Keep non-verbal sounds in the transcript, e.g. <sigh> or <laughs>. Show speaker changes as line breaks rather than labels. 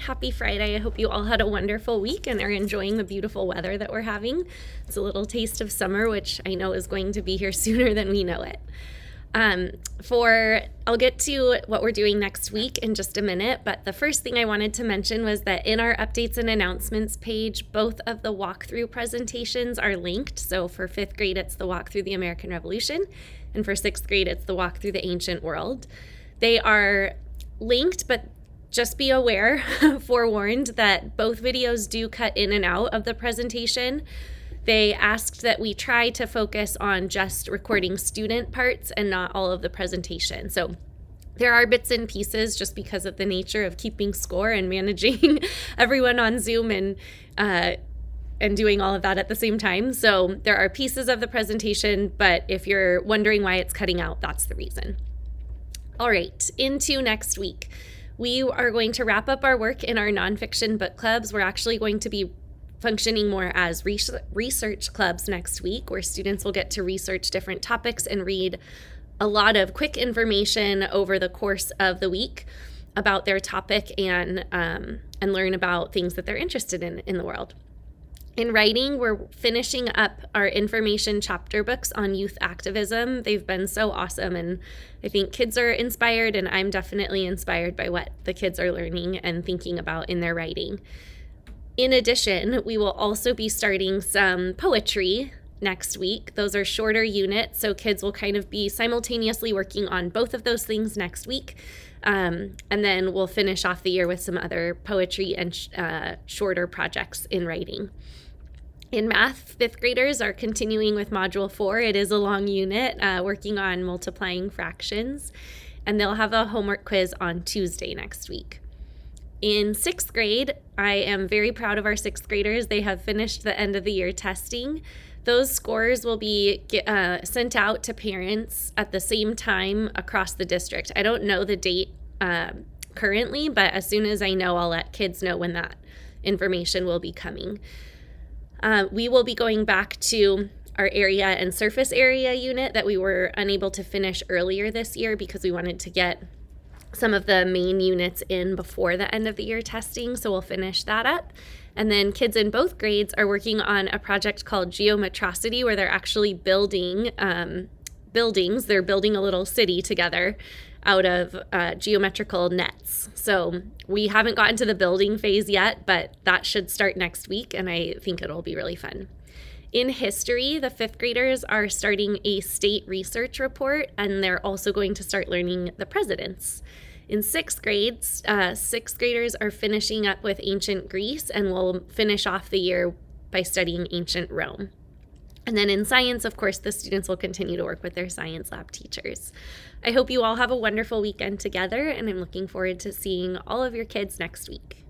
Happy Friday. I hope you all had a wonderful week and are enjoying the beautiful weather that we're having. It's a little taste of summer, which I know is going to be here <laughs> sooner than we know it. Um, for I'll get to what we're doing next week in just a minute, but the first thing I wanted to mention was that in our updates and announcements page, both of the walkthrough presentations are linked. So for fifth grade, it's the walk through the American Revolution, and for sixth grade, it's the walk through the ancient world. They are linked, but just be aware, <laughs> forewarned, that both videos do cut in and out of the presentation. They asked that we try to focus on just recording student parts and not all of the presentation. So there are bits and pieces just because of the nature of keeping score and managing <laughs> everyone on Zoom and uh, and doing all of that at the same time. So there are pieces of the presentation, but if you're wondering why it's cutting out, that's the reason. All right, into next week. We are going to wrap up our work in our nonfiction book clubs. We're actually going to be functioning more as research clubs next week, where students will get to research different topics and read a lot of quick information over the course of the week about their topic and um, and learn about things that they're interested in in the world. In writing, we're finishing up our information chapter books on youth activism. They've been so awesome, and I think kids are inspired, and I'm definitely inspired by what the kids are learning and thinking about in their writing. In addition, we will also be starting some poetry next week. Those are shorter units, so kids will kind of be simultaneously working on both of those things next week. Um, and then we'll finish off the year with some other poetry and sh- uh, shorter projects in writing. In math, fifth graders are continuing with Module 4. It is a long unit uh, working on multiplying fractions, and they'll have a homework quiz on Tuesday next week. In sixth grade, I am very proud of our sixth graders. They have finished the end of the year testing. Those scores will be uh, sent out to parents at the same time across the district. I don't know the date uh, currently, but as soon as I know, I'll let kids know when that information will be coming. Uh, we will be going back to our area and surface area unit that we were unable to finish earlier this year because we wanted to get some of the main units in before the end of the year testing, so we'll finish that up. And then kids in both grades are working on a project called Geometrocity, where they're actually building um, buildings. They're building a little city together out of uh, geometrical nets. So we haven't gotten to the building phase yet, but that should start next week, and I think it'll be really fun. In history, the fifth graders are starting a state research report, and they're also going to start learning the presidents. In sixth grades, uh, sixth graders are finishing up with ancient Greece and will finish off the year by studying ancient Rome. And then in science, of course, the students will continue to work with their science lab teachers. I hope you all have a wonderful weekend together, and I'm looking forward to seeing all of your kids next week.